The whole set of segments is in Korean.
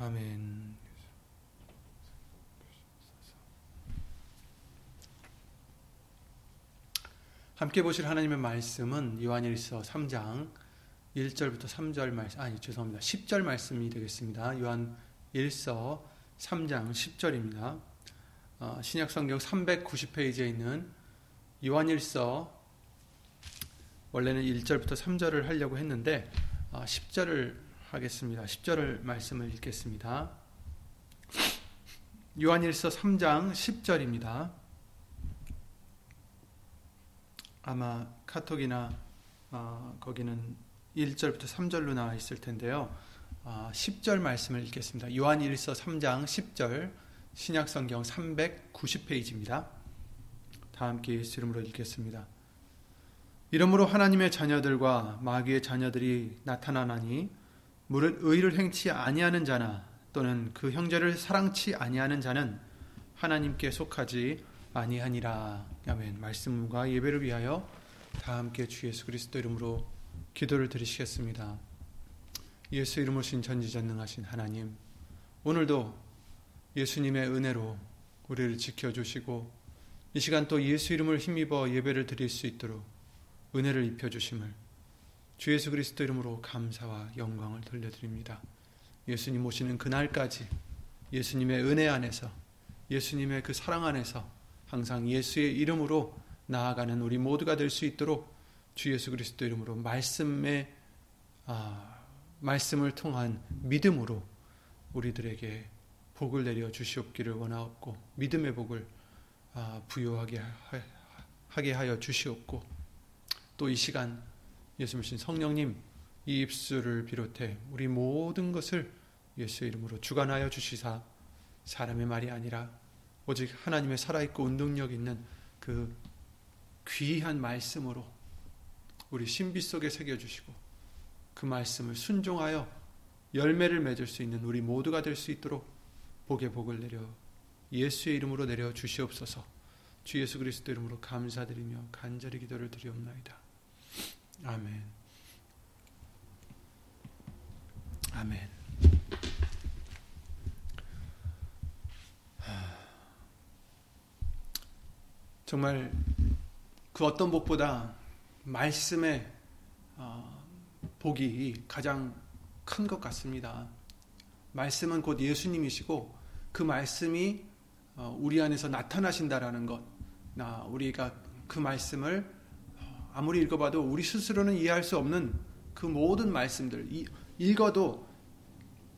아멘. 함께 보실 하나님의 말씀은 요한일서 3장 1절부터 3절 말씀 아니 죄송합니다. 10절 말씀이 되겠습니다. 요한일서 3장 10절입니다. 어, 신약 성경 390페이지에 있는 요한일서 원래는 1절부터 3절을 하려고 했는데 어, 10절을 하겠습니다. 10절을 말씀을 읽겠습니다. 요한일서 3장 10절입니다. 아마 카톡이나 어, 거기는 1절부터 3절로 나와 있을 텐데요. 어, 10절 말씀을 읽겠습니다. 요한일서 3장 10절 신약성경 390페이지입니다. 다 함께 이름으로 읽겠습니다. 이러므로 하나님의 자녀들과 마귀의 자녀들이 나타나나니 무릇 의를 행치 아니하는 자나 또는 그 형제를 사랑치 아니하는 자는 하나님께 속하지 아니하니라. 아멘. 말씀과 예배를 위하여 다 함께 주 예수 그리스도 이름으로 기도를 드리시겠습니다. 예수 이름으로 신 전지전능하신 하나님, 오늘도 예수님의 은혜로 우리를 지켜주시고 이 시간 또 예수 이름을 힘입어 예배를 드릴 수 있도록 은혜를 입혀주심을 주 예수 그리스도 이름으로 감사와 영광을 돌려드립니다. 예수님 오시는 그날까지 예수님의 은혜 안에서 예수님의 그 사랑 안에서 항상 예수의 이름으로 나아가는 우리 모두가 될 수 있도록 주 예수 그리스도 이름으로 말씀의 아, 말씀을 통한 믿음으로 우리들에게 복을 내려 주시옵기를 원하옵고 믿음의 복을 아, 부여하게 하게 하여 주시옵고 또 이 시간 예수님 성령님 이 입술을 비롯해 우리 모든 것을 예수 이름으로 주관하여 주시사 사람의 말이 아니라 오직 하나님의 살아있고 운동력 있는 그 귀한 말씀으로 우리 신비 속에 새겨주시고 그 말씀을 순종하여 열매를 맺을 수 있는 우리 모두가 될 수 있도록 복의 복을 내려 예수의 이름으로 내려 주시옵소서 주 예수 그리스도 이름으로 감사드리며 간절히 기도를 드리옵나이다. 아멘. 아멘. 정말 그 어떤 복보다 말씀의 어, 복이 가장 큰 것 같습니다. 말씀은 곧 예수님이시고 그 말씀이 어, 우리 안에서 나타나신다라는 것, 나 우리가 그 말씀을 아무리 읽어봐도 우리 스스로는 이해할 수 없는 그 모든 말씀들 읽어도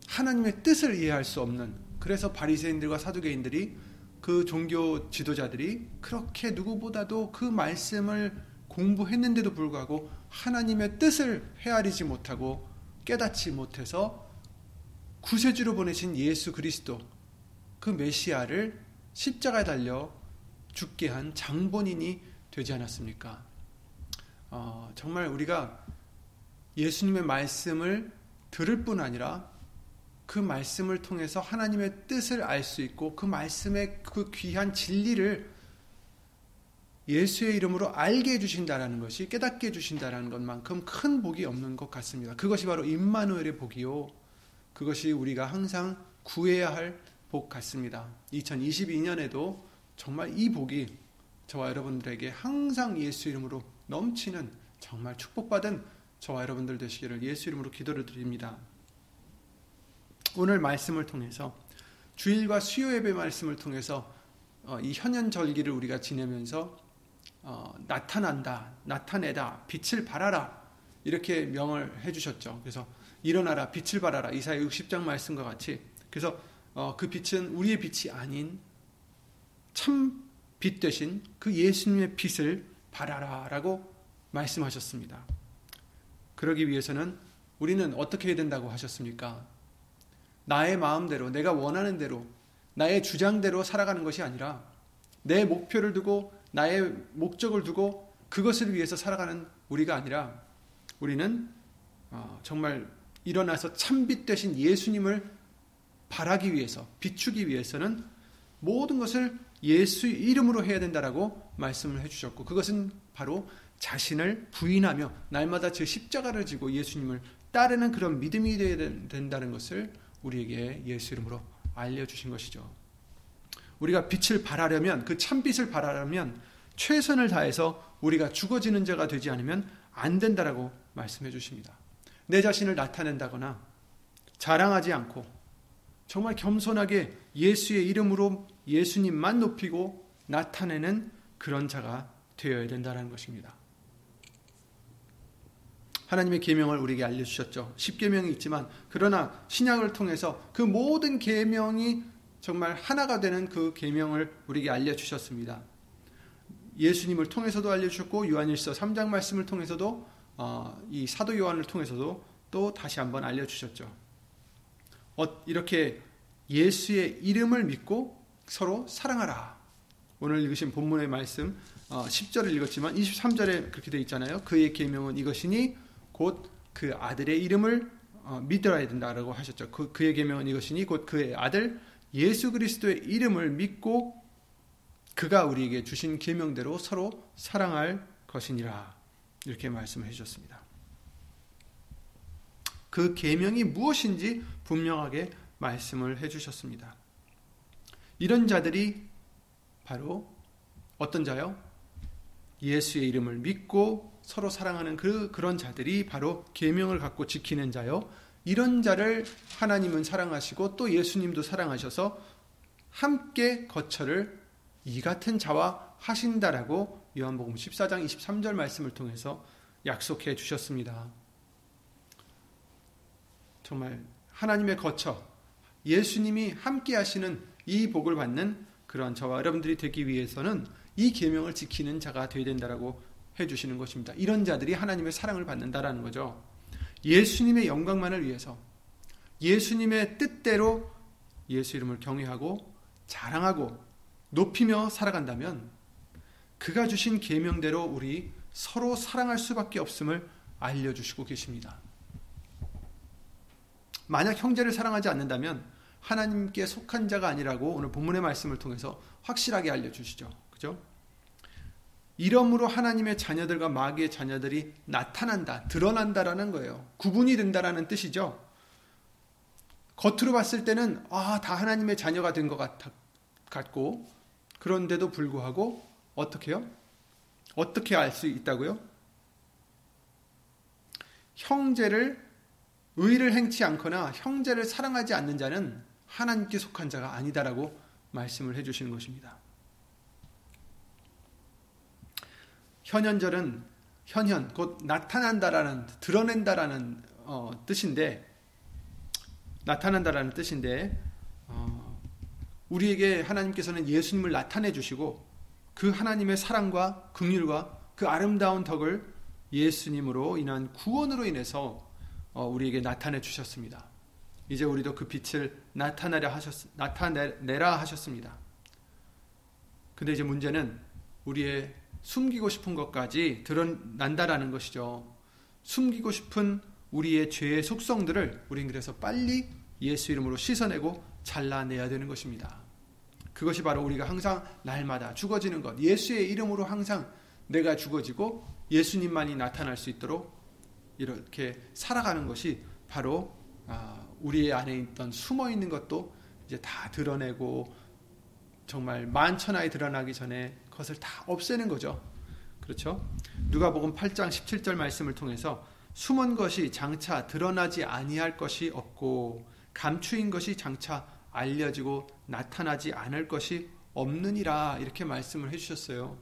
하나님의 뜻을 이해할 수 없는 그래서 바리새인들과 사두개인들이 그 종교 지도자들이 그렇게 누구보다도 그 말씀을 공부했는데도 불구하고 하나님의 뜻을 헤아리지 못하고 깨닫지 못해서 구세주로 보내신 예수 그리스도 그 메시아를 십자가에 달려 죽게 한 장본인이 되지 않았습니까? 어, 정말 우리가 예수님의 말씀을 들을 뿐 아니라 그 말씀을 통해서 하나님의 뜻을 알 수 있고 그 말씀의 그 귀한 진리를 예수의 이름으로 알게 해주신다라는 것이 깨닫게 해주신다라는 것만큼 큰 복이 없는 것 같습니다. 그것이 바로 임마누엘의 복이요. 그것이 우리가 항상 구해야 할 복 같습니다. 2022년에도 정말 이 복이 저와 여러분들에게 항상 예수 이름으로 넘치는 정말 축복받은 저와 여러분들 되시기를 예수 이름으로 기도를 드립니다. 오늘 말씀을 통해서 주일과 수요 예배 말씀을 통해서 어, 이 현현절기를 우리가 지내면서 어, 나타난다, 나타내다, 빛을 발하라 이렇게 명을 해주셨죠. 그래서 일어나라, 빛을 발하라 이사야 60장 말씀과 같이 그래서 어, 그 빛은 우리의 빛이 아닌 참 빛 대신 그 예수님의 빛을 발하라라고 말씀하셨습니다. 그러기 위해서는 우리는 어떻게 해야 된다고 하셨습니까? 나의 마음대로, 내가 원하는 대로, 나의 주장대로 살아가는 것이 아니라 내 목표를 두고 나의 목적을 두고 그것을 위해서 살아가는 우리가 아니라 우리는 어, 정말 일어나서 참빛 되신 예수님을 바라기 위해서 비추기 위해서는 모든 것을 예수 이름으로 해야 된다라고 말씀을 해주셨고 그것은 바로 자신을 부인하며 날마다 제 십자가를 지고 예수님을 따르는 그런 믿음이 되어야 된다는 것을 우리에게 예수 이름으로 알려주신 것이죠. 우리가 빛을 발하려면 그 참빛을 발하려면 최선을 다해서 우리가 죽어지는 자가 되지 않으면 안 된다라고 말씀해 주십니다. 내 자신을 나타낸다거나 자랑하지 않고 정말 겸손하게 예수의 이름으로 예수님만 높이고 나타내는 그런 자가 되어야 된다는 것입니다. 하나님의 계명을 우리에게 알려주셨죠. 10계명이 있지만 그러나 신약을 통해서 그 모든 계명이 정말 하나가 되는 그 계명을 우리에게 알려주셨습니다. 예수님을 통해서도 알려주셨고 요한일서 3장 말씀을 통해서도 어, 이 사도 요한을 통해서도 또 다시 한번 알려주셨죠. 어, 이렇게 예수의 이름을 믿고 서로 사랑하라. 오늘 읽으신 본문의 말씀 어, 10절을 읽었지만 23절에 그렇게 되어 있잖아요. 그의 계명은 이것이니 곧 그 아들의 이름을 어, 믿어야 된다라고 하셨죠. 그, 그의 계명은 이것이니 곧 그의 아들 예수 그리스도의 이름을 믿고 그가 우리에게 주신 계명대로 서로 사랑할 것이니라 이렇게 말씀해 주셨습니다. 그 계명이 무엇인지 분명하게 말씀을 해 주셨습니다. 이런 자들이 바로 어떤 자요? 예수의 이름을 믿고 서로 사랑하는 그 그런 자들이 바로 계명을 갖고 지키는 자요. 이런 자를 하나님은 사랑하시고 또 예수님도 사랑하셔서 함께 거처를 이 같은 자와 하신다라고 요한복음 14장 23절 말씀을 통해서 약속해 주셨습니다. 정말 하나님의 거처 예수님이 함께 하시는 이 복을 받는 그런 저와 여러분들이 되기 위해서는 이 계명을 지키는 자가 되어야 된다라고 해 주시는 것입니다. 이런 자들이 하나님의 사랑을 받는다라는 거죠. 예수님의 영광만을 위해서 예수님의 뜻대로 예수 이름을 경외하고 자랑하고 높이며 살아간다면 그가 주신 계명대로 우리 서로 사랑할 수밖에 없음을 알려 주시고 계십니다. 만약 형제를 사랑하지 않는다면 하나님께 속한 자가 아니라고 오늘 본문의 말씀을 통해서 확실하게 알려주시죠. 그죠? 이러므로 하나님의 자녀들과 마귀의 자녀들이 나타난다, 드러난다라는 거예요. 구분이 된다라는 뜻이죠. 겉으로 봤을 때는 아, 다 하나님의 자녀가 된 것 같고 그런데도 불구하고 어떻게요? 어떻게 알 수 있다고요? 형제를 의를 행치 않거나 형제를 사랑하지 않는 자는 하나님께 속한 자가 아니다라고 말씀을 해 주시는 것입니다. 현현절은 현현 곧 나타난다라는 드러낸다라는 어, 뜻인데 나타난다라는 뜻인데 어, 우리에게 하나님께서는 예수님을 나타내 주시고 그 하나님의 사랑과 긍휼과 그 아름다운 덕을 예수님으로 인한 구원으로 인해서 어, 우리에게 나타내 주셨습니다. 이제 우리도 그 빛을 나타내라 하셨 나타내라 하셨습니다. 근데 이제 문제는 우리의 숨기고 싶은 것까지 드러난다라는 것이죠. 숨기고 싶은 우리의 죄의 속성들을 우린 그래서 빨리 예수 이름으로 씻어내고 잘라내야 되는 것입니다. 그것이 바로 우리가 항상 날마다 죽어지는 것. 예수의 이름으로 항상 내가 죽어지고 예수님만이 나타날 수 있도록 이렇게 살아가는 것이 바로 아, 우리 안에 있던 숨어 있는 것도 이제 다 드러내고 정말 만천하에 드러나기 전에 그것을 다 없애는 거죠. 그렇죠? 누가복음 8장 17절 말씀을 통해서 숨은 것이 장차 드러나지 아니할 것이 없고 감추인 것이 장차 알려지고 나타나지 않을 것이 없느니라 이렇게 말씀을 해주셨어요.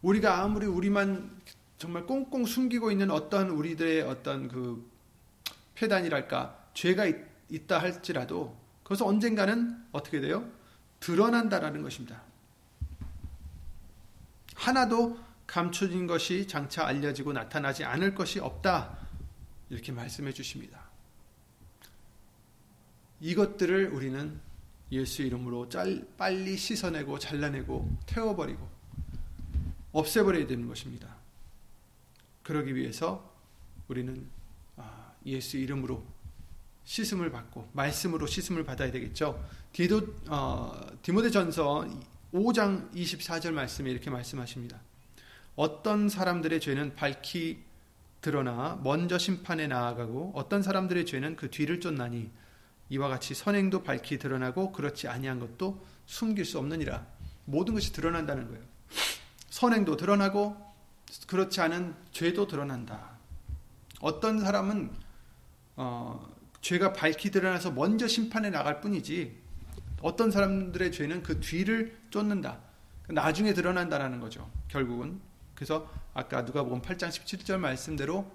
우리가 아무리 우리만 정말 꽁꽁 숨기고 있는 어떤 우리들의 어떤 그 폐단이랄까 죄가 있, 다 할지라도 그것은 언젠가는 어떻게 돼요? 드러난다라는 것입니다. 하나도 감춰진 것이 장차 알려지고 나타나지 않을 것이 없다. 이렇게 말씀해 주십니다. 이것들을 우리는 예수 이름으로 짤, 빨리 씻어내고 잘라내고 태워버리고 없애버려야 되는 것입니다. 그러기 위해서 우리는 아, 예수 이름으로 씻음을 받고 말씀으로 씻음을 받아야 되겠죠. 디도 어, 디모데전서 5장 24절 말씀에 이렇게 말씀하십니다. 어떤 사람들의 죄는 밝히 드러나 먼저 심판에 나아가고 어떤 사람들의 죄는 그 뒤를 쫓나니 이와 같이 선행도 밝히 드러나고 그렇지 아니한 것도 숨길 수 없느니라. 모든 것이 드러난다는 거예요. 선행도 드러나고 그렇지 않은 죄도 드러난다. 어떤 사람은 어, 죄가 밝히 드러나서 먼저 심판에 나갈 뿐이지 어떤 사람들의 죄는 그 뒤를 쫓는다. 나중에 드러난다라는 거죠. 결국은 그래서 아까 누가복음 8장 17절 말씀대로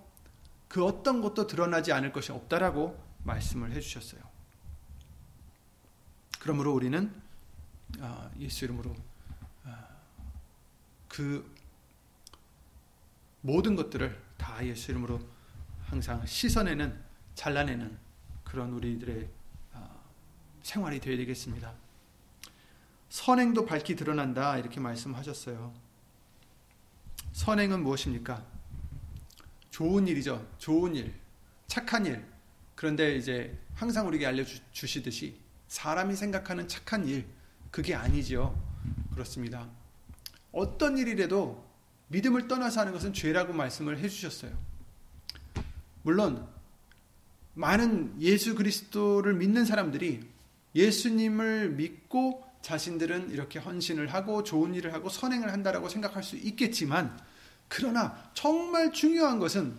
그 어떤 것도 드러나지 않을 것이 없다라고 말씀을 해주셨어요. 그러므로 우리는 아, 예수 이름으로 아, 그 모든 것들을 다 예수 이름으로 항상 씻어내는 잘라내는 그런 우리들의 아, 생활이 되어야 되겠습니다. 선행도 밝히 드러난다 이렇게 말씀하셨어요. 선행은 무엇입니까? 좋은 일이죠. 좋은 일, 착한 일. 그런데 이제 항상 우리에게 알려주시듯이 사람이 생각하는 착한 일, 그게 아니죠. 그렇습니다. 어떤 일이라도 믿음을 떠나서 하는 것은 죄라고 말씀을 해주셨어요. 물론, 많은 예수 그리스도를 믿는 사람들이 예수님을 믿고 자신들은 이렇게 헌신을 하고 좋은 일을 하고 선행을 한다라고 생각할 수 있겠지만 그러나 정말 중요한 것은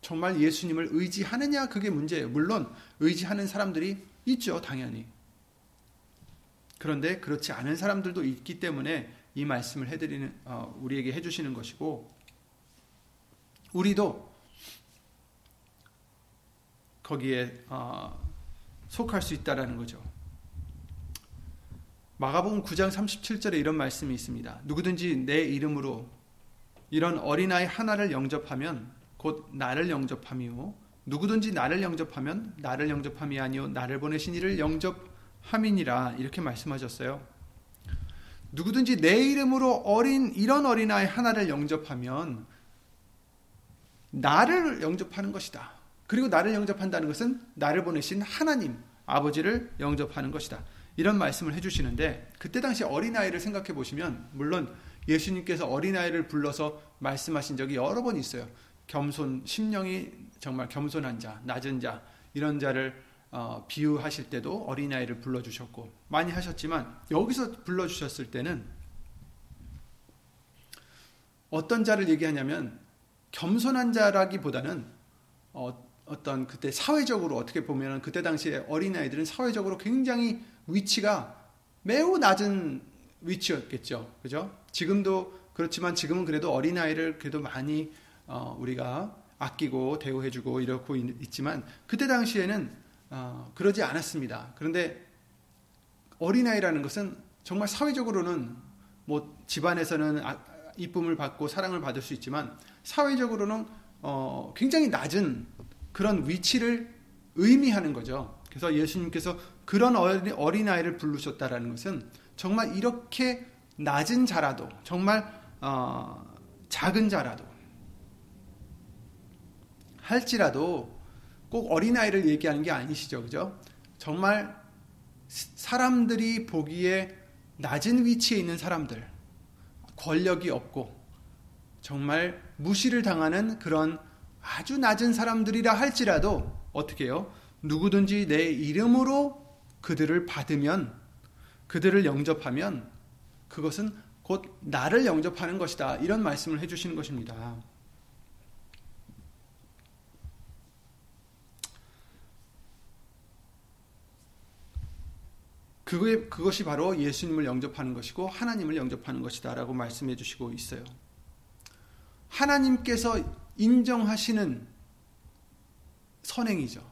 정말 예수님을 의지하느냐 그게 문제예요. 물론 의지하는 사람들이 있죠, 당연히. 그런데 그렇지 않은 사람들도 있기 때문에 이 말씀을 해드리는 어, 우리에게 해주시는 것이고 우리도 거기에 어, 속할 수 있다라는 거죠. 마가복음 9장 37절에 이런 말씀이 있습니다. 누구든지 내 이름으로 이런 어린아이 하나를 영접하면 곧 나를 영접함이요 누구든지 나를 영접하면 나를 영접함이 아니요 나를 보내신 이를 영접함이니라 이렇게 말씀하셨어요. 누구든지 내 이름으로 어린 이런 어린아이 하나를 영접하면 나를 영접하는 것이다. 그리고 나를 영접한다는 것은 나를 보내신 하나님 아버지를 영접하는 것이다. 이런 말씀을 해주시는데 그때 당시 어린아이를 생각해 보시면 물론 예수님께서 어린아이를 불러서 말씀하신 적이 여러 번 있어요. 겸손, 심령이 정말 겸손한 자, 낮은 자, 이런 자를 어, 비유하실 때도 어린아이를 불러주셨고 많이 하셨지만 여기서 불러주셨을 때는 어떤 자를 얘기하냐면 겸손한 자라기보다는 어, 어떤 그때 사회적으로 어떻게 보면 그때 당시에 어린아이들은 사회적으로 굉장히 위치가 매우 낮은 위치였겠죠. 그죠? 지금도 그렇지만 지금은 그래도 어린아이를 그래도 많이 어, 우리가 아끼고 대우해주고 이렇고 있지만 그때 당시에는 어, 그러지 않았습니다. 그런데 어린아이라는 것은 정말 사회적으로는 뭐 집안에서는 아, 이쁨을 받고 사랑을 받을 수 있지만 사회적으로는 어, 굉장히 낮은 그런 위치를 의미하는 거죠. 그래서 예수님께서 그런 어린아이를 부르셨다라는 것은 정말 이렇게 낮은 자라도 정말 어, 작은 자라도 할지라도 꼭 어린아이를 얘기하는 게 아니시죠. 그죠? 정말 사람들이 보기에 낮은 위치에 있는 사람들, 권력이 없고 정말 무시를 당하는 그런 아주 낮은 사람들이라 할지라도 어떻게 해요? 누구든지 내 이름으로 그들을 받으면 그들을 영접하면 그것은 곧 나를 영접하는 것이다. 이런 말씀을 해 주시는 것입니다. 그게, 그것이 바로 예수님을 영접하는 것이고 하나님을 영접하는 것이다라고 말씀해 주시고 있어요. 하나님께서 인정하시는 선행이죠.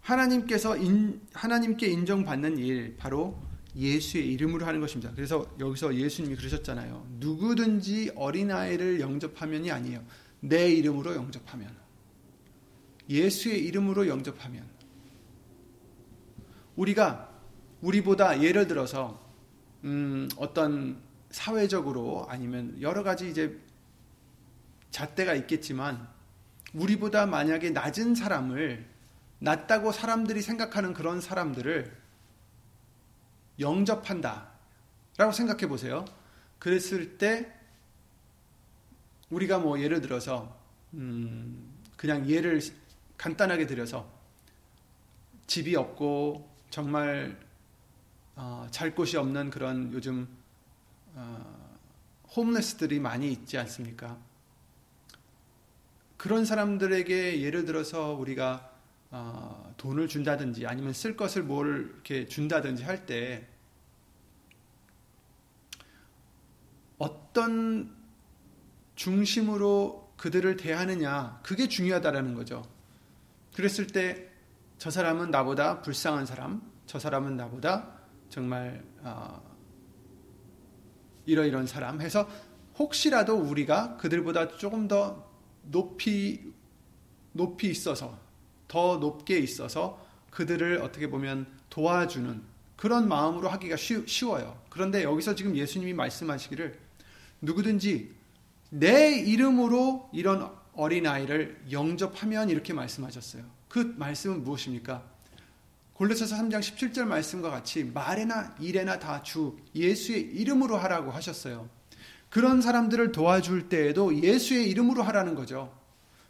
하나님께서 인, 하나님께 인정받는 일 바로 예수의 이름으로 하는 것입니다. 그래서 여기서 예수님이 그러셨잖아요. 누구든지 어린아이를 영접하면이 아니에요. 내 이름으로 영접하면. 예수의 이름으로 영접하면. 우리가 우리보다 예를 들어서 음, 어떤 사회적으로 아니면 여러 가지 이제 잣대가 있겠지만 우리보다 만약에 낮은 사람을 낮다고 사람들이 생각하는 그런 사람들을 영접한다. 라고 생각해 보세요. 그랬을 때 우리가 뭐 예를 들어서 음 그냥 예를 간단하게 들여서 집이 없고 정말 어, 잘 곳이 없는 그런 요즘 어, 홈레스들이 많이 있지 않습니까? 그런 사람들에게 예를 들어서 우리가 어, 돈을 준다든지 아니면 쓸 것을 뭘 이렇게 준다든지 할 때 어떤 중심으로 그들을 대하느냐 그게 중요하다라는 거죠. 그랬을 때 저 사람은 나보다 불쌍한 사람, 저 사람은 나보다 정말 어, 이러이런 사람 해서 혹시라도 우리가 그들보다 조금 더 높이 높이 있어서 더 높게 있어서 그들을 어떻게 보면 도와주는 그런 마음으로 하기가 쉬워요. 그런데 여기서 지금 예수님이 말씀하시기를 누구든지 내 이름으로 이런 어린아이를 영접하면 이렇게 말씀하셨어요. 그 말씀은 무엇입니까? 골로새서 3장 17절 말씀과 같이 말에나 일에나 다 주 예수의 이름으로 하라고 하셨어요. 그런 사람들을 도와줄 때에도 예수의 이름으로 하라는 거죠.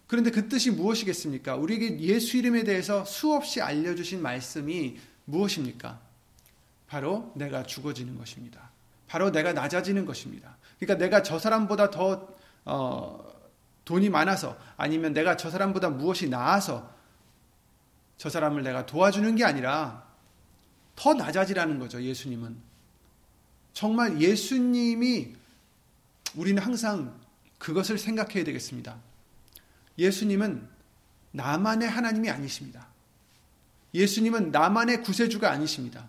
그런데 그 뜻이 무엇이겠습니까? 우리에게 예수 이름에 대해서 수없이 알려주신 말씀이 무엇입니까? 바로 내가 죽어지는 것입니다. 바로 내가 낮아지는 것입니다. 그러니까 내가 저 사람보다 더 어, 돈이 많아서 아니면 내가 저 사람보다 무엇이 나아서 저 사람을 내가 도와주는 게 아니라 더 낮아지라는 거죠. 예수님은 정말 예수님이 우리는 항상 그것을 생각해야 되겠습니다. 예수님은 나만의 하나님이 아니십니다. 예수님은 나만의 구세주가 아니십니다.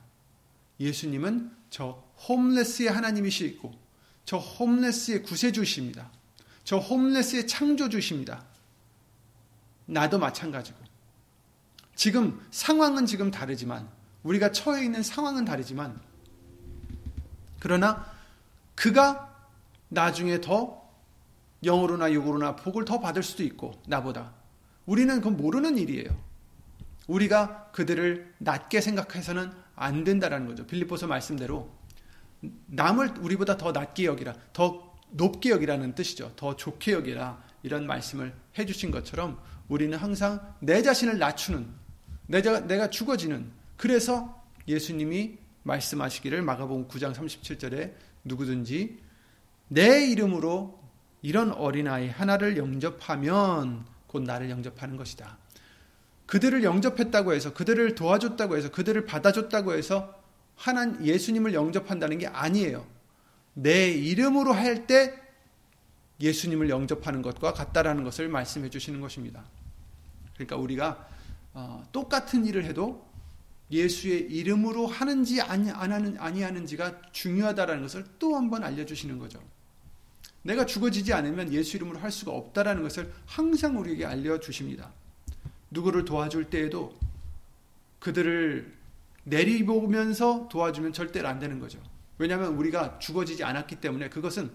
예수님은 저 홈레스의 하나님이시고 저 홈레스의 구세주십니다. 저 홈레스의 창조주십니다. 나도 마찬가지고. 지금 상황은 지금 다르지만 우리가 처해 있는 상황은 다르지만 그러나 그가 나중에 더 영으로나 육으로나 복을 더 받을 수도 있고 나보다 우리는 그건 모르는 일이에요. 우리가 그들을 낮게 생각해서는 안 된다라는 거죠. 빌립보서 말씀대로 남을 우리보다 더 낮게 여기라, 더 높게 여기라는 뜻이죠. 더 좋게 여기라 이런 말씀을 해주신 것처럼 우리는 항상 내 자신을 낮추는 내가 내가 죽어지는 그래서 예수님이 말씀하시기를 마가복음 9장 37절에 누구든지 내 이름으로 이런 어린아이 하나를 영접하면 곧 나를 영접하는 것이다. 그들을 영접했다고 해서 그들을 도와줬다고 해서 그들을 받아줬다고 해서 하나 예수님을 영접한다는 게 아니에요. 내 이름으로 할 때 예수님을 영접하는 것과 같다라는 것을 말씀해 주시는 것입니다. 그러니까 우리가 어, 똑같은 일을 해도 예수의 이름으로 하는지 아니, 안 하는, 아니하는지가 중요하다라는 것을 또 한 번 알려주시는 거죠. 내가 죽어지지 않으면 예수 이름으로 할 수가 없다라는 것을 항상 우리에게 알려주십니다. 누구를 도와줄 때에도 그들을 내리보면서 도와주면 절대로 안 되는 거죠. 왜냐하면 우리가 죽어지지 않았기 때문에 그것은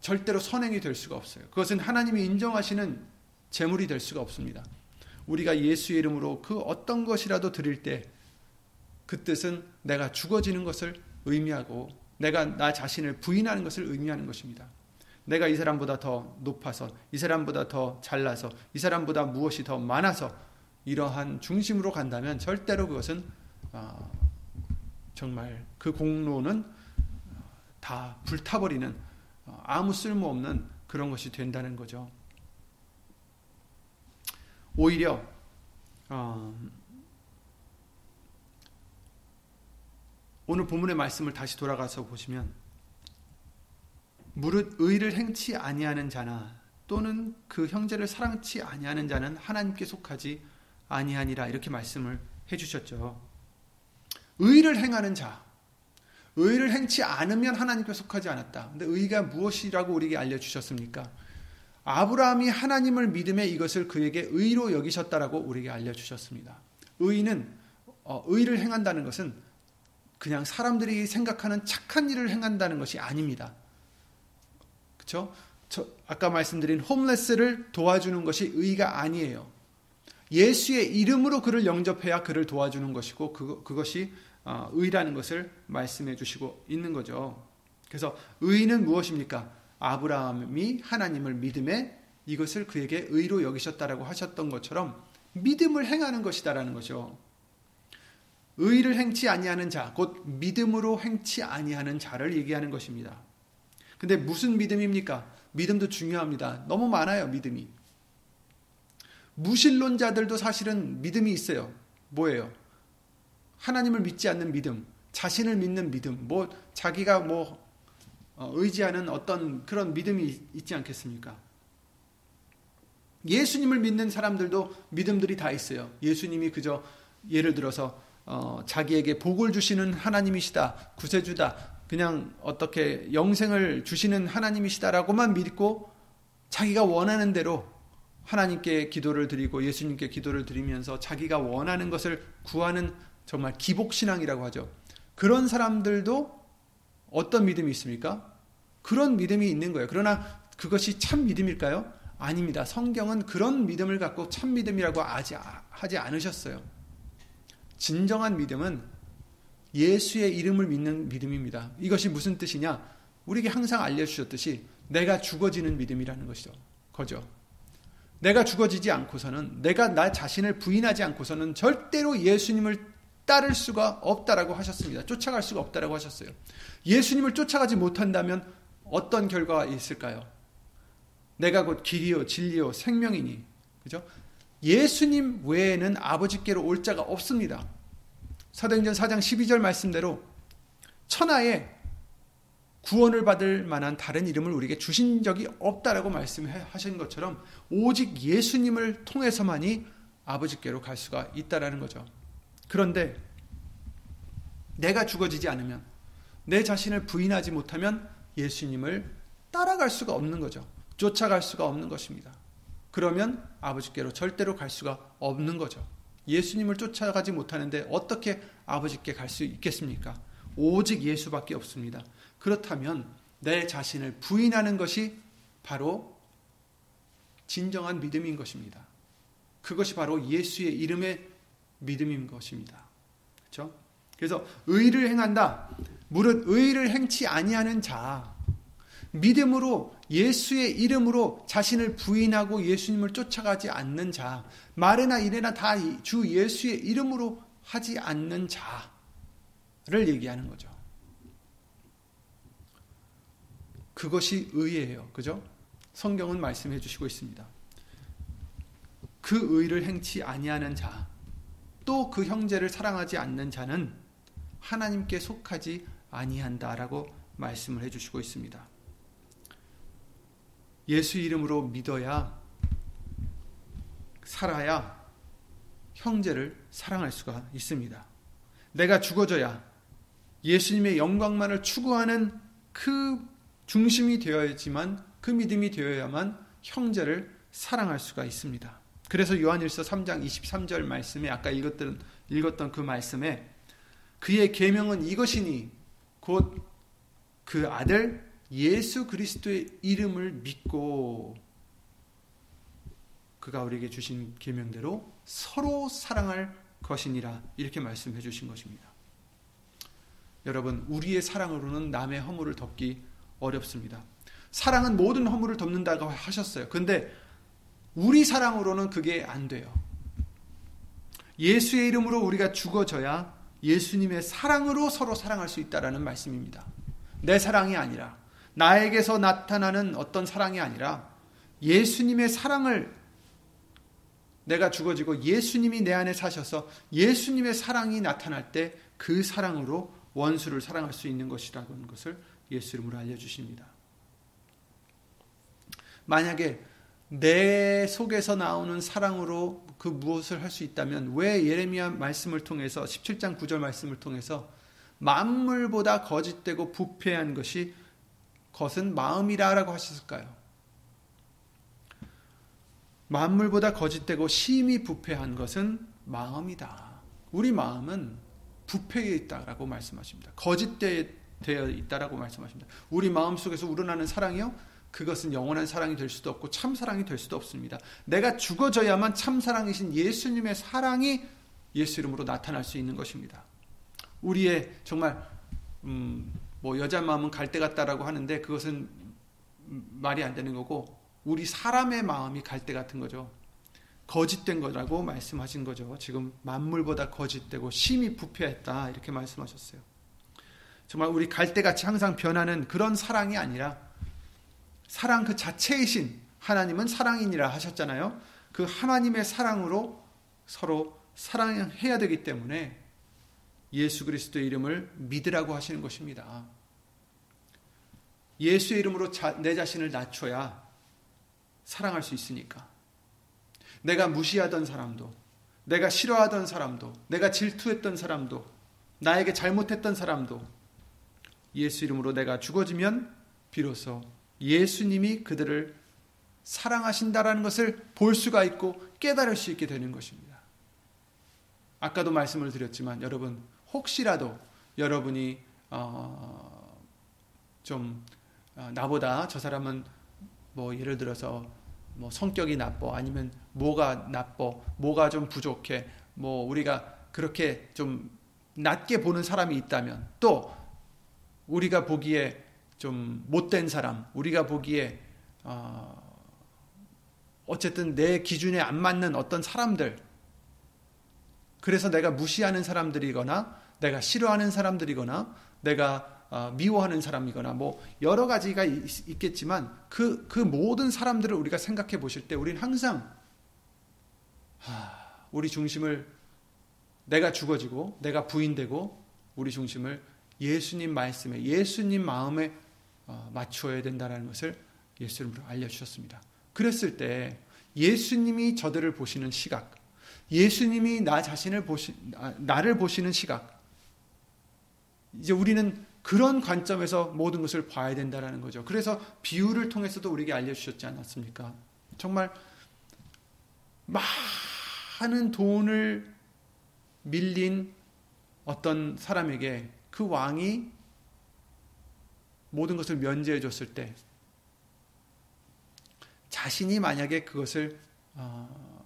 절대로 선행이 될 수가 없어요. 그것은 하나님이 인정하시는 재물이 될 수가 없습니다. 우리가 예수의 이름으로 그 어떤 것이라도 드릴 때 그 뜻은 내가 죽어지는 것을 의미하고 내가 나 자신을 부인하는 것을 의미하는 것입니다. 내가 이 사람보다 더 높아서, 이 사람보다 더 잘나서, 이 사람보다 무엇이 더 많아서 이러한 중심으로 간다면 절대로 그것은 어, 정말 그 공로는 다 불타버리는 어, 아무 쓸모없는 그런 것이 된다는 거죠. 오히려 어, 오늘 본문의 말씀을 다시 돌아가서 보시면 무릇 의를 행치 아니하는 자나 또는 그 형제를 사랑치 아니하는 자는 하나님께 속하지 아니하니라 이렇게 말씀을 해 주셨죠. 의를 행하는 자 의를 행치 않으면 하나님께 속하지 않았다. 근데 의가 무엇이라고 우리에게 알려 주셨습니까? 아브라함이 하나님을 믿음에 이것을 그에게 의로 여기셨다라고 우리에게 알려 주셨습니다. 의는 어, 의를 행한다는 것은 그냥 사람들이 생각하는 착한 일을 행한다는 것이 아닙니다. 그렇죠? 저, 아까 말씀드린 홈레스를 도와주는 것이 의가 아니에요. 예수의 이름으로 그를 영접해야 그를 도와주는 것이고 그, 그것이 어, 의라는 것을 말씀해 주시고 있는 거죠. 그래서 의는 무엇입니까? 아브라함이 하나님을 믿음에 이것을 그에게 의로 여기셨다라고 하셨던 것처럼 믿음을 행하는 것이다라는 거죠. 의를 행치 아니하는 자, 곧 믿음으로 행치 아니하는 자를 얘기하는 것입니다. 근데 무슨 믿음입니까? 믿음도 중요합니다. 너무 많아요, 믿음이. 무신론자들도 사실은 믿음이 있어요. 뭐예요? 하나님을 믿지 않는 믿음, 자신을 믿는 믿음, 뭐 자기가 뭐 어, 의지하는 어떤 그런 믿음이 있지 않겠습니까? 예수님을 믿는 사람들도 믿음들이 다 있어요. 예수님이 그저 예를 들어서 어, 자기에게 복을 주시는 하나님이시다, 구세주다, 그냥 어떻게 영생을 주시는 하나님이시다라고만 믿고 자기가 원하는 대로 하나님께 기도를 드리고 예수님께 기도를 드리면서 자기가 원하는 것을 구하는 정말 기복신앙이라고 하죠. 그런 사람들도 어떤 믿음이 있습니까? 그런 믿음이 있는 거예요. 그러나 그것이 참 믿음일까요? 아닙니다. 성경은 그런 믿음을 갖고 참 믿음이라고 하지 않으셨어요. 진정한 믿음은 예수의 이름을 믿는 믿음입니다. 이것이 무슨 뜻이냐? 우리에게 항상 알려주셨듯이 내가 죽어지는 믿음이라는 것이죠. 거죠. 내가 죽어지지 않고서는 내가 나 자신을 부인하지 않고서는 절대로 예수님을 따를 수가 없다라고 하셨습니다. 쫓아갈 수가 없다라고 하셨어요. 예수님을 쫓아가지 못한다면 어떤 결과가 있을까요? 내가 곧 길이요 진리요 생명이니. 그죠? 예수님 외에는 아버지께로 올 자가 없습니다. 사도행전 4장 12절 말씀대로 천하에 구원을 받을 만한 다른 이름을 우리에게 주신 적이 없다라고 말씀하신 것처럼 오직 예수님을 통해서만이 아버지께로 갈 수가 있다라는 거죠. 그런데 내가 죽어지지 않으면 내 자신을 부인하지 못하면 예수님을 따라갈 수가 없는 거죠. 쫓아갈 수가 없는 것입니다. 그러면 아버지께로 절대로 갈 수가 없는 거죠. 예수님을 쫓아가지 못하는데 어떻게 아버지께 갈 수 있겠습니까? 오직 예수밖에 없습니다. 그렇다면 내 자신을 부인하는 것이 바로 진정한 믿음인 것입니다. 그것이 바로 예수의 이름의 믿음인 것입니다. 그렇죠? 그래서 의를 행한다. 무릇 의를 행치 아니하는 자 믿음으로 예수의 이름으로 자신을 부인하고 예수님을 쫓아가지 않는 자, 말이나 이래나 다 주 예수의 이름으로 하지 않는 자를 얘기하는 거죠. 그것이 의예요. 그죠? 성경은 말씀해 주시고 있습니다. 그 의를 행치 아니하는 자, 또 그 형제를 사랑하지 않는 자는 하나님께 속하지 아니한다라고 말씀을 해 주시고 있습니다. 예수 이름으로 믿어야 살아야 형제를 사랑할 수가 있습니다. 내가 죽어져야 예수님의 영광만을 추구하는 그 중심이 되어야지만 그 믿음이 되어야만 형제를 사랑할 수가 있습니다. 그래서 요한일서 3장 23절 말씀에 아까 읽었던 읽었던 그 말씀에 그의 계명은 이것이니 곧 그 아들 예수 그리스도의 이름을 믿고 그가 우리에게 주신 계명대로 서로 사랑할 것이니라 이렇게 말씀해 주신 것입니다. 여러분, 우리의 사랑으로는 남의 허물을 덮기 어렵습니다. 사랑은 모든 허물을 덮는다고 하셨어요. 근데 우리 사랑으로는 그게 안 돼요. 예수의 이름으로 우리가 죽어져야 예수님의 사랑으로 서로 사랑할 수 있다라는 말씀입니다. 내 사랑이 아니라 나에게서 나타나는 어떤 사랑이 아니라 예수님의 사랑을 내가 죽어지고 예수님이 내 안에 사셔서 예수님의 사랑이 나타날 때 그 사랑으로 원수를 사랑할 수 있는 것이라는 것을 예수 이름으로 알려주십니다. 만약에 내 속에서 나오는 사랑으로 그 무엇을 할 수 있다면 왜 예레미야 말씀을 통해서 17장 9절 말씀을 통해서 만물보다 거짓되고 부패한 것이 것은 마음이라라고 하셨을까요? 만물보다 거짓되고 심히 부패한 것은 마음이다. 우리 마음은 부패해 있다라고 말씀하십니다. 거짓되어 있다라고 말씀하십니다. 우리 마음 속에서 우러나는 사랑이요? 그것은 영원한 사랑이 될 수도 없고 참 사랑이 될 수도 없습니다. 내가 죽어져야만 참 사랑이신 예수님의 사랑이 예수 이름으로 나타날 수 있는 것입니다. 우리의 정말 음, 뭐 여자 마음은 갈대 같다라고 하는데 그것은 말이 안 되는 거고 우리 사람의 마음이 갈대 같은 거죠. 거짓된 거라고 말씀하신 거죠. 지금 만물보다 거짓되고 심히 부패했다 이렇게 말씀하셨어요. 정말 우리 갈대같이 항상 변하는 그런 사랑이 아니라 사랑 그 자체이신 하나님은 사랑이니라 하셨잖아요. 그 하나님의 사랑으로 서로 사랑해야 되기 때문에 예수 그리스도의 이름을 믿으라고 하시는 것입니다. 예수의 이름으로 자, 내 자신을 낮춰야 사랑할 수 있으니까. 내가 무시하던 사람도, 내가 싫어하던 사람도, 내가 질투했던 사람도, 나에게 잘못했던 사람도 예수 이름으로 내가 죽어지면 비로소 예수님이 그들을 사랑하신다라는 것을 볼 수가 있고 깨달을 수 있게 되는 것입니다. 아까도 말씀을 드렸지만 여러분 혹시라도 여러분이 어, 좀 어, 나보다 저 사람은 뭐 예를 들어서 뭐 성격이 나빠 아니면 뭐가 나빠 뭐가 좀 부족해 뭐 우리가 그렇게 좀 낮게 보는 사람이 있다면 또 우리가 보기에 좀 못된 사람 우리가 보기에 어 어쨌든 내 기준에 안 맞는 어떤 사람들 그래서 내가 무시하는 사람들이거나 내가 싫어하는 사람들이거나 내가 어, 미워하는 사람이거나 뭐 여러 가지가 있, 겠지만 그, 그 모든 사람들을 우리가 생각해 보실 때 우리는 항상 하, 우리 중심을 내가 죽어지고 내가 부인되고 우리 중심을 예수님 말씀에 예수님 마음에 어, 맞추어야 된다는 것을 예수님으로 알려주셨습니다. 그랬을 때 예수님이 저들을 보시는 시각, 예수님이 나 자신을 보시, 아, 나를 보시는 시각, 이제 우리는 그런 관점에서 모든 것을 봐야 된다는 거죠. 그래서 비유를 통해서도 우리에게 알려주셨지 않았습니까? 정말 많은 돈을 밀린 어떤 사람에게 그 왕이 모든 것을 면제해 줬을 때 자신이 만약에 그것을 어,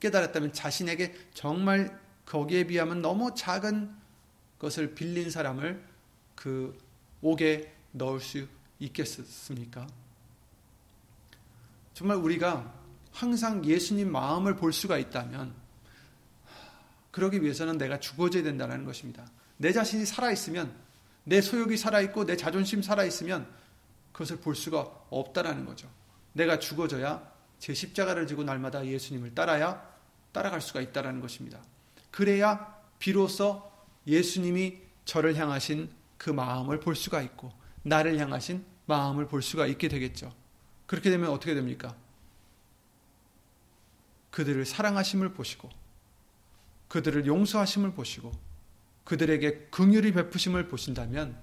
깨달았다면 자신에게 정말 거기에 비하면 너무 작은 것을 빌린 사람을 그 옥에 넣을 수 있겠습니까? 정말 우리가 항상 예수님 마음을 볼 수가 있다면 그러기 위해서는 내가 죽어져야 된다는 것입니다. 내 자신이 살아있으면 내 소욕이 살아있고 내 자존심 살아있으면 그것을 볼 수가 없다라는 거죠. 내가 죽어져야 제 십자가를 지고 날마다 예수님을 따라야 따라갈 수가 있다라는 것입니다. 그래야 비로소 예수님이 저를 향하신 그 마음을 볼 수가 있고 나를 향하신 마음을 볼 수가 있게 되겠죠. 그렇게 되면 어떻게 됩니까? 그들을 사랑하심을 보시고 그들을 용서하심을 보시고 그들에게 긍휼히 베푸심을 보신다면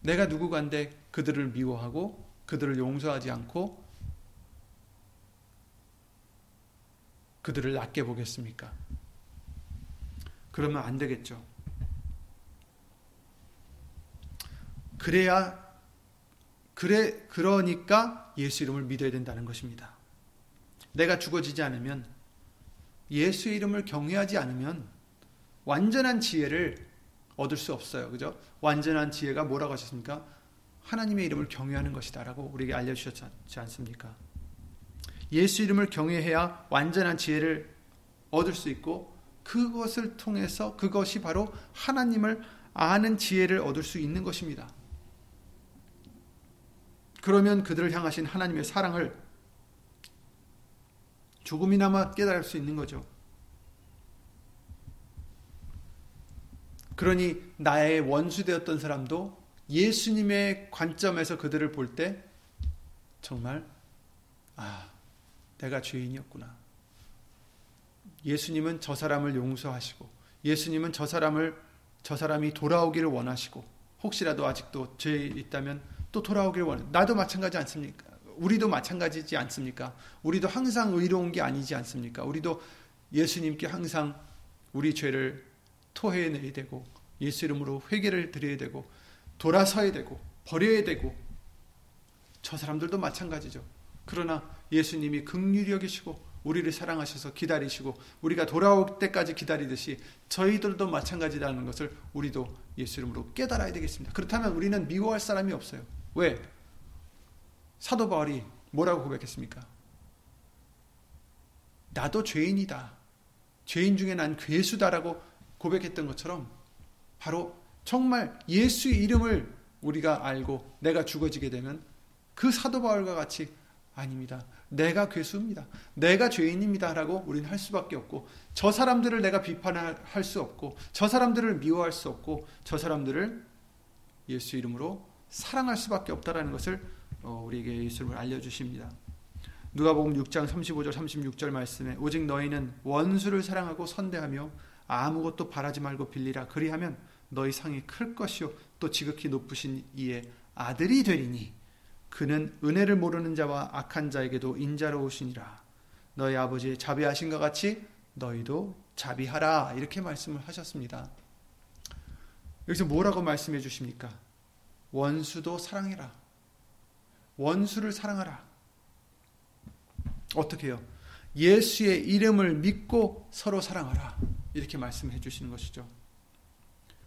내가 누구간데 그들을 미워하고 그들을 용서하지 않고 그들을 낮게 보겠습니까? 그러면 안 되겠죠. 그래야 그래 그러니까 예수 이름을 믿어야 된다는 것입니다. 내가 죽어지지 않으면 예수 이름을 경외하지 않으면 완전한 지혜를 얻을 수 없어요. 그죠? 완전한 지혜가 뭐라고 하셨습니까? 하나님의 이름을 경외하는 것이다라고 우리에게 알려 주셨지 않습니까? 예수 이름을 경외해야 완전한 지혜를 얻을 수 있고 그것을 통해서 그것이 바로 하나님을 아는 지혜를 얻을 수 있는 것입니다. 그러면 그들을 향하신 하나님의 사랑을 조금이나마 깨달을 수 있는 거죠. 그러니 나의 원수 되었던 사람도 예수님의 관점에서 그들을 볼 때 정말 아, 내가 죄인이었구나. 예수님은 저 사람을 용서하시고 예수님은 저 사람을 저 사람이 돌아오기를 원하시고 혹시라도 아직도 죄 있다면 또 돌아오기를 원해. 나도 마찬가지 않습니까? 우리도 마찬가지지 않습니까? 우리도 항상 의로운 게 아니지 않습니까? 우리도 예수님께 항상 우리 죄를 토해내야 되고 예수 이름으로 회개를 드려야 되고 돌아서야 되고 버려야 되고 저 사람들도 마찬가지죠. 그러나 예수님이 극률히 여기시고 우리를 사랑하셔서 기다리시고 우리가 돌아올 때까지 기다리듯이 저희들도 마찬가지라는 것을 우리도 예수 이름으로 깨달아야 되겠습니다. 그렇다면 우리는 미워할 사람이 없어요. 왜? 사도 바울이 뭐라고 고백했습니까? 나도 죄인이다. 죄인 중에 난 괴수다라고 고백했던 것처럼 바로 정말 예수의 이름을 우리가 알고 내가 죽어지게 되면 그 사도 바울과 같이 아닙니다. 내가 괴수입니다. 내가 죄인입니다라고 우리는 할 수밖에 없고 저 사람들을 내가 비판할 수 없고 저 사람들을 미워할 수 없고 저 사람들을 예수 이름으로 사랑할 수밖에 없다라는 것을 어, 우리에게 예수를 알려 주십니다. 누가복음 6장 35절 36절 말씀에 오직 너희는 원수를 사랑하고 선대하며 아무것도 바라지 말고 빌리라 그리하면 너희 상이 클 것이요 또 지극히 높으신 이의 아들이 되리니 그는 은혜를 모르는 자와 악한 자에게도 인자로우시니라. 너희 아버지의 자비하신 것 같이 너희도 자비하라. 이렇게 말씀을 하셨습니다. 여기서 뭐라고 말씀해 주십니까? 원수도 사랑해라. 원수를 사랑하라. 어떻게 해요? 예수의 이름을 믿고 서로 사랑하라. 이렇게 말씀해 주시는 것이죠.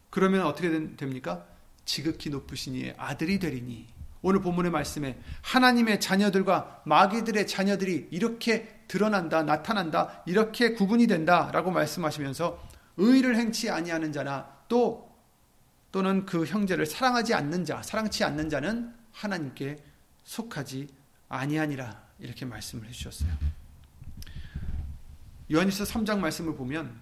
그러면 어떻게 됩니까? 지극히 높으신 이의 아들이 되리니 오늘 본문의 말씀에 하나님의 자녀들과 마귀들의 자녀들이 이렇게 드러난다, 나타난다, 이렇게 구분이 된다라고 말씀하시면서 의를 행치 아니하는 자나 또 또는 그 형제를 사랑하지 않는 자, 사랑치 않는 자는 하나님께 속하지 아니하니라 이렇게 말씀을 해주셨어요. 요한일서 3장 말씀을 보면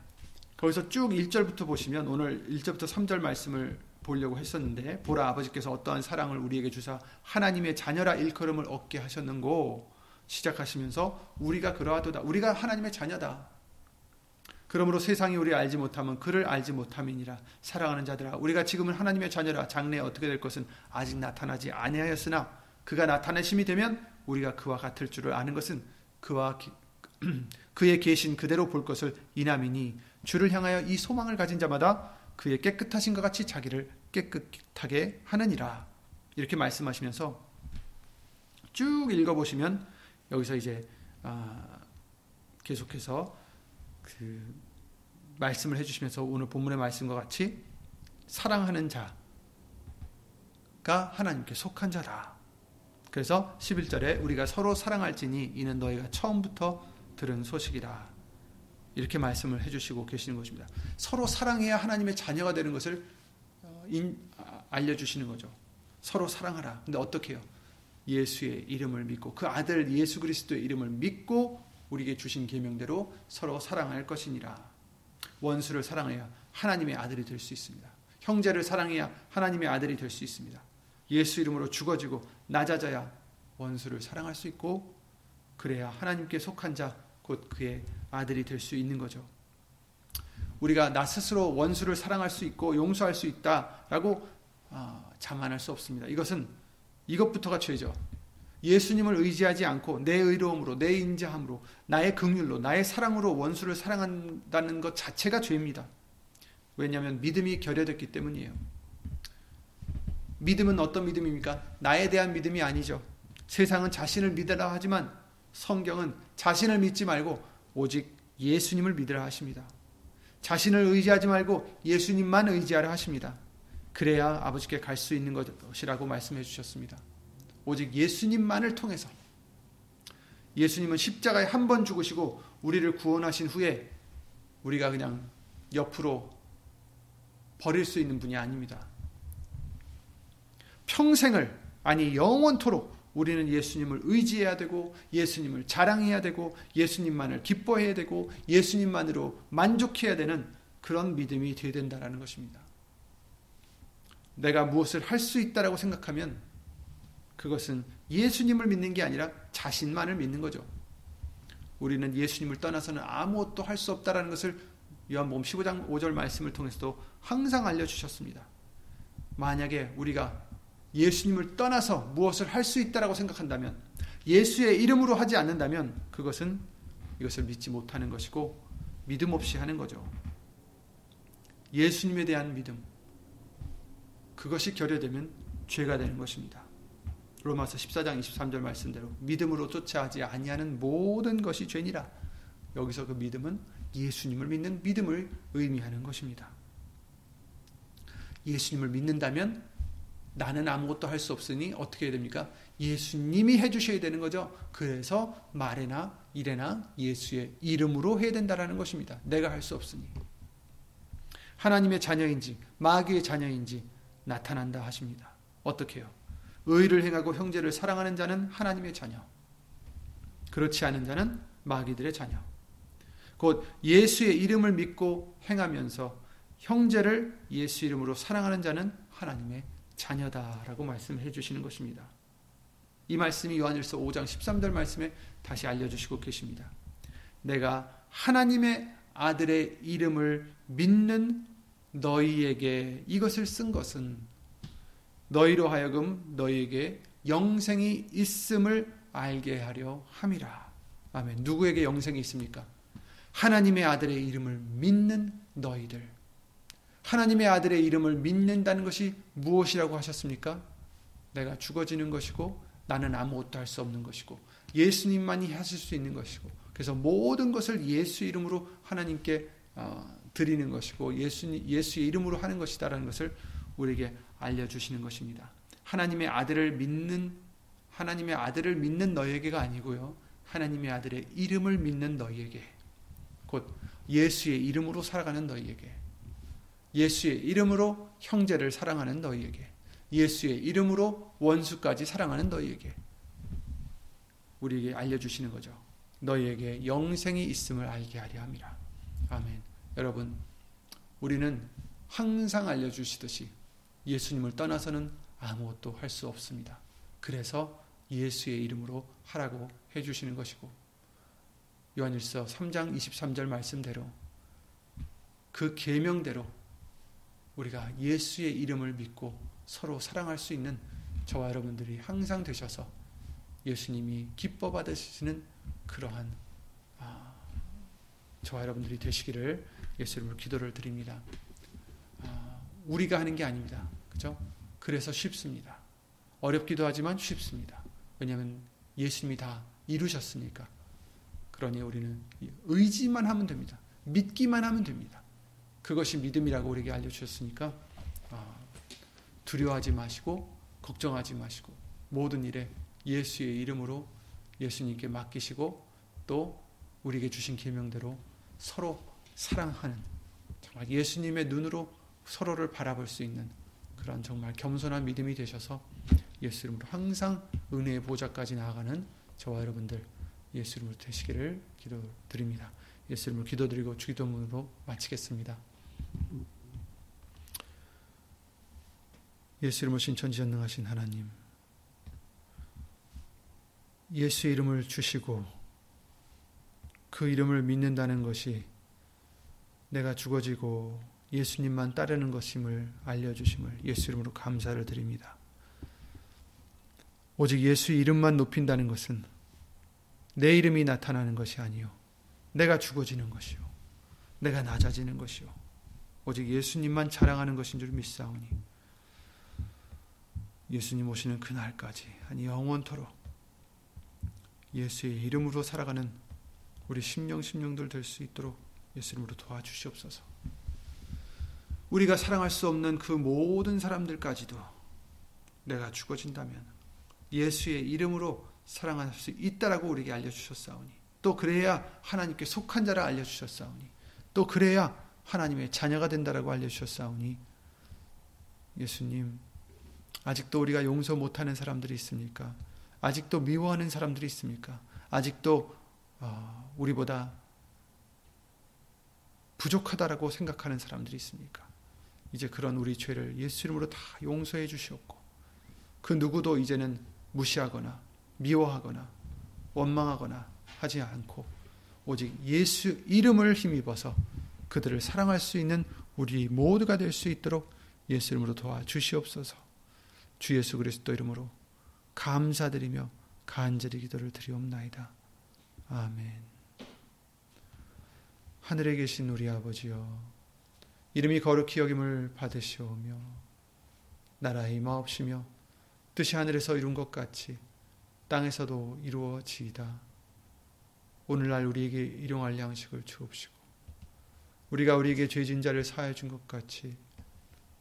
거기서 쭉 1절부터 보시면 오늘 1절부터 3절 말씀을 보려고 했었는데 보라 아버지께서 어떠한 사랑을 우리에게 주사 하나님의 자녀라 일컬음을 얻게 하셨는고 시작하시면서 우리가 그러하도다. 우리가 하나님의 자녀다. 그러므로 세상이 우리 알지 못하면 그를 알지 못함이니라. 사랑하는 자들아 우리가 지금은 하나님의 자녀라. 장래에 어떻게 될 것은 아직 나타나지 아니하였으나 그가 나타내심이 되면 우리가 그와 같을 줄을 아는 것은 그와 그의 계신 그대로 볼 것을 이남이니 주를 향하여 이 소망을 가진 자마다 그의 깨끗하신 것 같이 자기를 깨끗하게 하느니라. 이렇게 말씀하시면서 쭉 읽어보시면 여기서 이제 아, 계속해서 그 말씀을 해주시면서 오늘 본문의 말씀과 같이 사랑하는 자가 하나님께 속한 자다. 그래서 11절에 우리가 서로 사랑할지니 이는 너희가 처음부터 들은 소식이라. 이렇게 말씀을 해주시고 계시는 것입니다. 서로 사랑해야 하나님의 자녀가 되는 것을 어, 아, 알려주시는 거죠. 서로 사랑하라. 근데 어떻게 해요? 예수의 이름을 믿고 그 아들 예수 그리스도의 이름을 믿고 우리에게 주신 계명대로 서로 사랑할 것이니라. 원수를 사랑해야 하나님의 아들이 될 수 있습니다. 형제를 사랑해야 하나님의 아들이 될 수 있습니다. 예수 이름으로 죽어지고 낮아져야 원수를 사랑할 수 있고 그래야 하나님께 속한 자 곧 그의 아들이 될 수 있는 거죠. 우리가 나 스스로 원수를 사랑할 수 있고 용서할 수 있다라고 아, 자만할 수 없습니다. 이것은 이것부터가 죄죠. 예수님을 의지하지 않고 내 의로움으로 내 인자함으로 나의 긍휼로 나의 사랑으로 원수를 사랑한다는 것 자체가 죄입니다. 왜냐하면 믿음이 결여됐기 때문이에요. 믿음은 어떤 믿음입니까? 나에 대한 믿음이 아니죠. 세상은 자신을 믿으라 하지만 성경은 자신을 믿지 말고 오직 예수님을 믿으라 하십니다. 자신을 의지하지 말고 예수님만 의지하라 하십니다. 그래야 아버지께 갈 수 있는 것이라고 말씀해 주셨습니다. 오직 예수님만을 통해서 예수님은 십자가에 한 번 죽으시고 우리를 구원하신 후에 우리가 그냥 옆으로 버릴 수 있는 분이 아닙니다. 평생을 아니 영원토록 우리는 예수님을 의지해야 되고 예수님을 자랑해야 되고 예수님만을 기뻐해야 되고 예수님만으로 만족해야 되는 그런 믿음이 되어야 된다는 것입니다. 내가 무엇을 할 수 있다라고 생각하면 그것은 예수님을 믿는 게 아니라 자신만을 믿는 거죠. 우리는 예수님을 떠나서는 아무것도 할 수 없다라는 것을 요한복음 15장 5절 말씀을 통해서도 항상 알려 주셨습니다. 만약에 우리가 예수님을 떠나서 무엇을 할 수 있다라고 생각한다면 예수의 이름으로 하지 않는다면 그것은 이것을 믿지 못하는 것이고 믿음 없이 하는 거죠. 예수님에 대한 믿음 그것이 결여되면 죄가 되는 것입니다. 로마서 14장 23절 말씀대로 믿음으로 쫓아하지 아니하는 모든 것이 죄니라. 여기서 그 믿음은 예수님을 믿는 믿음을 의미하는 것입니다. 예수님을 믿는다면 나는 아무것도 할 수 없으니 어떻게 해야 됩니까? 예수님이 해주셔야 되는 거죠. 그래서 말에나 일에나 예수의 이름으로 해야 된다라는 것입니다. 내가 할 수 없으니. 하나님의 자녀인지 마귀의 자녀인지 나타난다 하십니다. 어떻게요? 의를 행하고 형제를 사랑하는 자는 하나님의 자녀. 그렇지 않은 자는 마귀들의 자녀. 곧 예수의 이름을 믿고 행하면서 형제를 예수 이름으로 사랑하는 자는 하나님의 자녀다라고 말씀해 주시는 것입니다. 이 말씀이 요한일서 5장 13절 말씀에 다시 알려주시고 계십니다. 내가 하나님의 아들의 이름을 믿는 너희에게 이것을 쓴 것은 너희로 하여금 너희에게 영생이 있음을 알게 하려 함이라. 아멘. 누구에게 영생이 있습니까? 하나님의 아들의 이름을 믿는 너희들. 하나님의 아들의 이름을 믿는다는 것이 무엇이라고 하셨습니까? 내가 죽어지는 것이고 나는 아무것도 할 수 없는 것이고 예수님만이 하실 수 있는 것이고 그래서 모든 것을 예수 이름으로 하나님께 어, 드리는 것이고 예수 예수의 이름으로 하는 것이다라는 것을 우리에게 알려 주시는 것입니다. 하나님의 아들을 믿는 하나님의 아들을 믿는 너에게가 아니고요. 하나님의 아들의 이름을 믿는 너희에게 곧 예수의 이름으로 살아가는 너희에게 예수의 이름으로 형제를 사랑하는 너희에게 예수의 이름으로 원수까지 사랑하는 너희에게 우리에게 알려주시는 거죠. 너희에게 영생이 있음을 알게 하려 함이라. 아멘. 여러분, 우리는 항상 알려주시듯이 예수님을 떠나서는 아무것도 할 수 없습니다. 그래서 예수의 이름으로 하라고 해주시는 것이고, 요한일서 3장 23절 말씀대로 그 계명대로 우리가 예수의 이름을 믿고 서로 사랑할 수 있는 저와 여러분들이 항상 되셔서 예수님이 기뻐 받으시는 그러한 아, 저와 여러분들이 되시기를 예수 이름으로 기도를 드립니다. 아, 우리가 하는 게 아닙니다. 그죠? 그래서 쉽습니다. 어렵기도 하지만 쉽습니다. 왜냐하면 예수님이 다 이루셨으니까. 그러니 우리는 의지만 하면 됩니다. 믿기만 하면 됩니다. 그것이 믿음이라고 우리에게 알려주셨으니까 아, 두려워하지 마시고 걱정하지 마시고 모든 일에 예수의 이름으로 예수님께 맡기시고 또 우리에게 주신 계명대로 서로 사랑하는 정말 예수님의 눈으로 서로를 바라볼 수 있는 그런 정말 겸손한 믿음이 되셔서 예수 이름으로 항상 은혜의 보좌까지 나아가는 저와 여러분들 예수 이름으로 되시기를 기도드립니다. 예수 이름으로 기도드리고 주기도문으로 마치겠습니다. 예수 이름으로 신천지전능하신 하나님 예수 이름을 주시고 그 이름을 믿는다는 것이 내가 죽어지고 예수님만 따르는 것임을 알려주심을 예수 이름으로 감사를 드립니다. 오직 예수 이름만 높인다는 것은 내 이름이 나타나는 것이 아니요. 내가 죽어지는 것이요. 내가 낮아지는 것이요. 오직 예수님만 자랑하는 것인 줄 믿사오니 예수님 오시는 그날까지 아니 영원토록 예수의 이름으로 살아가는 우리 심령 심령들 될 수 있도록 예수님으로 도와주시옵소서. 우리가 사랑할 수 없는 그 모든 사람들까지도 내가 죽어진다면 예수의 이름으로 사랑할 수 있다라고 우리에게 알려주셨사오니 또 그래야 하나님께 속한 자라 알려주셨사오니 또 그래야 하나님의 자녀가 된다라고 알려주셨사오니 예수님 아직도 우리가 용서 못하는 사람들이 있습니까? 아직도 미워하는 사람들이 있습니까? 아직도 어, 우리보다 부족하다라고 생각하는 사람들이 있습니까? 이제 그런 우리 죄를 예수 이름으로 다 용서해 주시옵고 그 누구도 이제는 무시하거나 미워하거나 원망하거나 하지 않고 오직 예수 이름을 힘입어서 그들을 사랑할 수 있는 우리 모두가 될 수 있도록 예수 이름으로 도와주시옵소서. 주 예수 그리스도 이름으로 감사드리며 간절히 기도를 드리옵나이다. 아멘. 하늘에 계신 우리 아버지여 이름이 거룩히 여김을 받으시오며 나라의 마옵시며 뜻이 하늘에서 이룬 것 같이 땅에서도 이루어지이다. 오늘날 우리에게 일용할 양식을 주옵시고 우리가 우리에게 죄진 자를 사하여 준 것 같이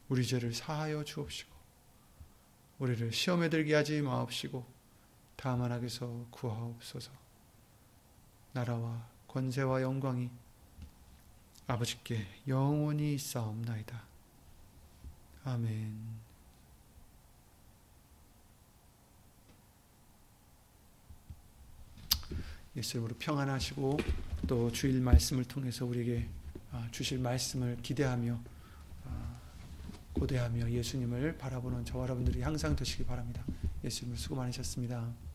우리 죄를 사하여 주옵시고 우리를 시험에 들게 하지 마옵시고 다만 악에서 구하옵소서 나라와 권세와 영광이 아버지께 영원히 있사옵나이다. 아멘. 예수님으로 평안하시고 또 주일 말씀을 통해서 우리에게 아, 주실 말씀을 기대하며 아, 고대하며 예수님을 바라보는 저와 여러분들이 항상 되시기 바랍니다. 예수님을 수고 많으셨습니다.